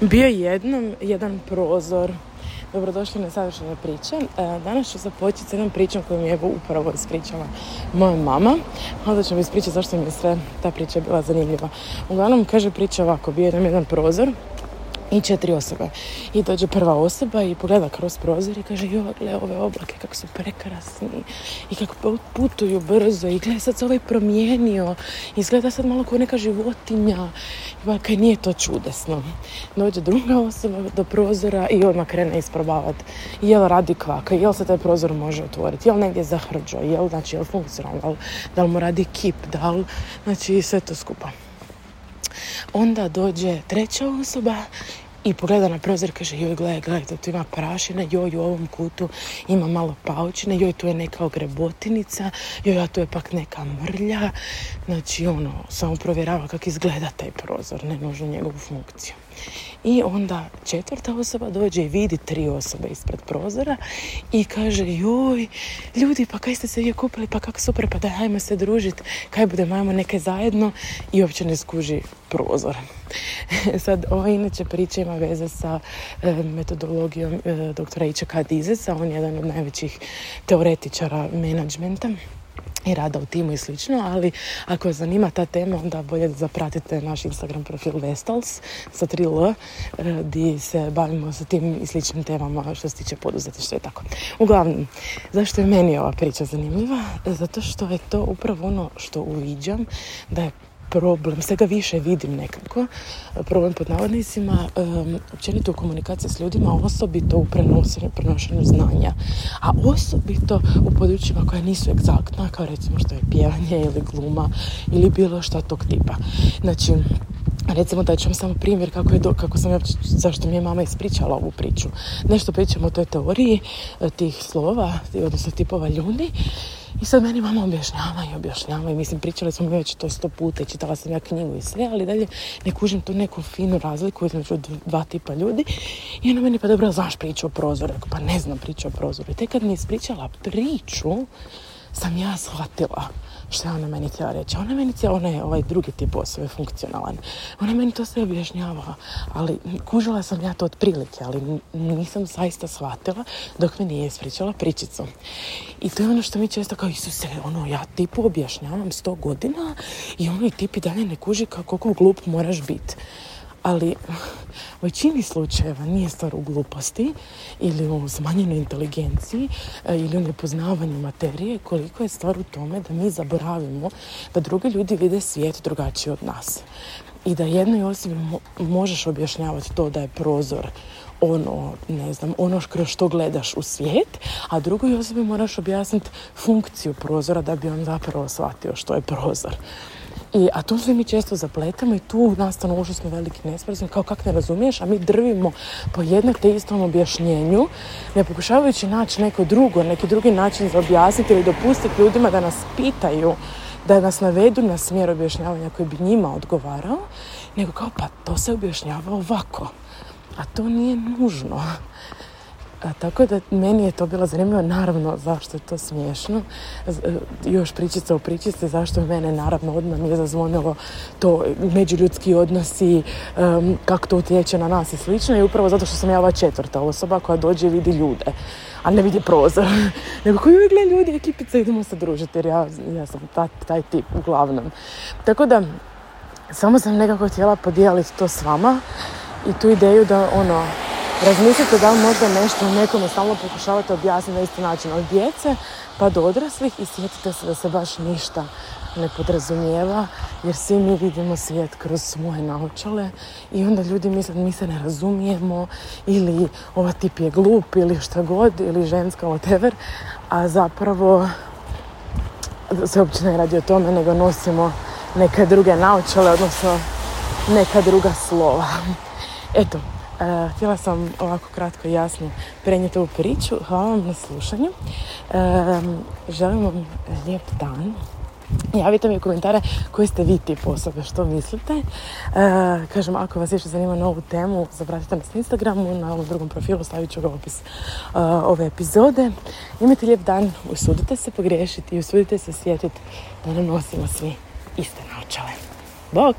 bio jednom jedan prozor. Dobrodošli na savršene priče. E, danas ću započeti s jednom pričom koju mi je upravo ispričala moja mama. Onda ću mi ispričati zašto mi je sve ta priča bila zanimljiva. Uglavnom kaže priča ovako, bio je jedan prozor i četiri osobe. I dođe prva osoba i pogleda kroz prozor i kaže joj, gle ove oblake kako su prekrasni i kako putuju brzo i gle sad se ovaj promijenio. Izgleda sad malo kao neka životinja. I kaj nije to čudesno. Dođe druga osoba do prozora i odmah krene isprobavati jel radi kvaka, jel se taj prozor može otvoriti, jel negdje zahrđo, jel znači jel funkcionalno, da li mu radi kip, da li, znači sve to skupa. Onda dođe treća osoba i pogleda na prozor kaže joj gledaj, gledaj, tu ima prašine, joj u ovom kutu ima malo paučine, joj tu je neka ogrebotinica, joj a tu je pak neka mrlja. Znači ono, samo provjerava kako izgleda taj prozor, ne nužno njegovu funkciju. I onda četvrta osoba dođe i vidi tri osobe ispred prozora i kaže joj, ljudi, pa kaj ste se vi kupili, pa kako super, pa daj, hajmo se družit, kaj budemo, ajmo neke zajedno. I uopće ne skuži prozor. Sad, ova inače priča ima veze sa e, metodologijom e, doktora Ičaka Dizesa, on je jedan od najvećih teoretičara menadžmenta i rada u timu i slično, ali ako vas zanima ta tema, onda bolje da zapratite naš Instagram profil Vestals sa 3L, eh, gdje se bavimo sa tim i sličnim temama što se tiče što je tako. Uglavnom, zašto je meni ova priča zanimljiva? Zato što je to upravo ono što uviđam, da je problem, sve ga više vidim nekako, problem pod navodnicima, općenito u komunikaciji s ljudima, osobito u prenošenju znanja, a osobito u područjima koja nisu egzaktna, kao recimo što je pjevanje ili gluma ili bilo što tog tipa. Znači, Recimo da ću vam samo primjer kako, je do, kako sam ja, zašto mi je mama ispričala ovu priču. Nešto pričamo o toj teoriji e, tih slova, odnosno tipova ljudi i sad meni mama objašnjava i objašnjava i mislim pričali smo već to sto puta i čitala sam ja knjigu i sve, ali dalje ne kužim tu neku finu razliku između dva tipa ljudi. I ona meni pa dobro znaš priču o prozoru, pa ne znam priču o prozoru. I tek kad mi je ispričala priču sam ja shvatila što je ona meni htjela reći. Ona meni cijela, ona je ovaj drugi tip osobe funkcionalan. Ona meni to sve objašnjava, ali kužila sam ja to otprilike, ali nisam zaista shvatila dok mi nije ispričala pričicu. I to je ono što mi često kao Isuse, ono, ja tipu objašnjavam sto godina i ono i tip dalje ne kuži kako glup moraš biti ali u većini slučajeva nije stvar u gluposti ili u smanjenoj inteligenciji e, ili u nepoznavanju materije, koliko je stvar u tome da mi zaboravimo da drugi ljudi vide svijet drugačiji od nas. I da jednoj osobi možeš objašnjavati to da je prozor ono, ne znam, ono kroz što gledaš u svijet, a drugoj osobi moraš objasniti funkciju prozora da bi on zapravo shvatio što je prozor. I, a tu se mi često zapletamo i tu nastanu užasno veliki nesporazum, kao kak ne razumiješ, a mi drvimo po jednog te istom objašnjenju, ne pokušavajući naći neko drugo, neki drugi način za objasniti ili dopustiti ljudima da nas pitaju, da nas navedu na smjer objašnjavanja koji bi njima odgovarao, nego kao pa to se objašnjava ovako. A to nije nužno. A, tako da meni je to bilo zanimljivo, naravno zašto je to smiješno, e, još pričica u pričice, zašto je mene naravno odmah mi je zazvonilo to međuljudski odnosi, um, kako to utječe na nas i slično. I upravo zato što sam ja ova četvrta osoba koja dođe i vidi ljude, a ne vidi prozor, nego koji uvijek gleda ljudi, ekipica, idemo se družiti jer ja, ja sam taj, taj tip uglavnom. Tako da, samo sam nekako htjela podijeliti to s vama i tu ideju da ono, razmislite da li možda nešto nekome stalno pokušavate objasniti na isti način od djece pa do odraslih i sjetite se da se baš ništa ne podrazumijeva jer svi mi vidimo svijet kroz svoje naočale i onda ljudi misle mi se ne razumijemo ili ova tip je glup ili šta god ili ženska whatever a zapravo se uopće ne radi o tome nego nosimo neke druge naočale odnosno neka druga slova. Eto E, htjela sam ovako kratko i jasno prenijeti ovu priču. Hvala vam na slušanju. E, želim vam lijep dan. Javite mi u komentare koji ste vi tip osobe, što mislite. E, kažem, ako vas još zanima na ovu temu, zapratite nas na Instagramu, na ovom drugom profilu, stavit ću ga opis ove epizode. Imajte lijep dan, usudite se pogriješiti i usudite se sjetiti da ne nosimo svi iste naočale. Bog!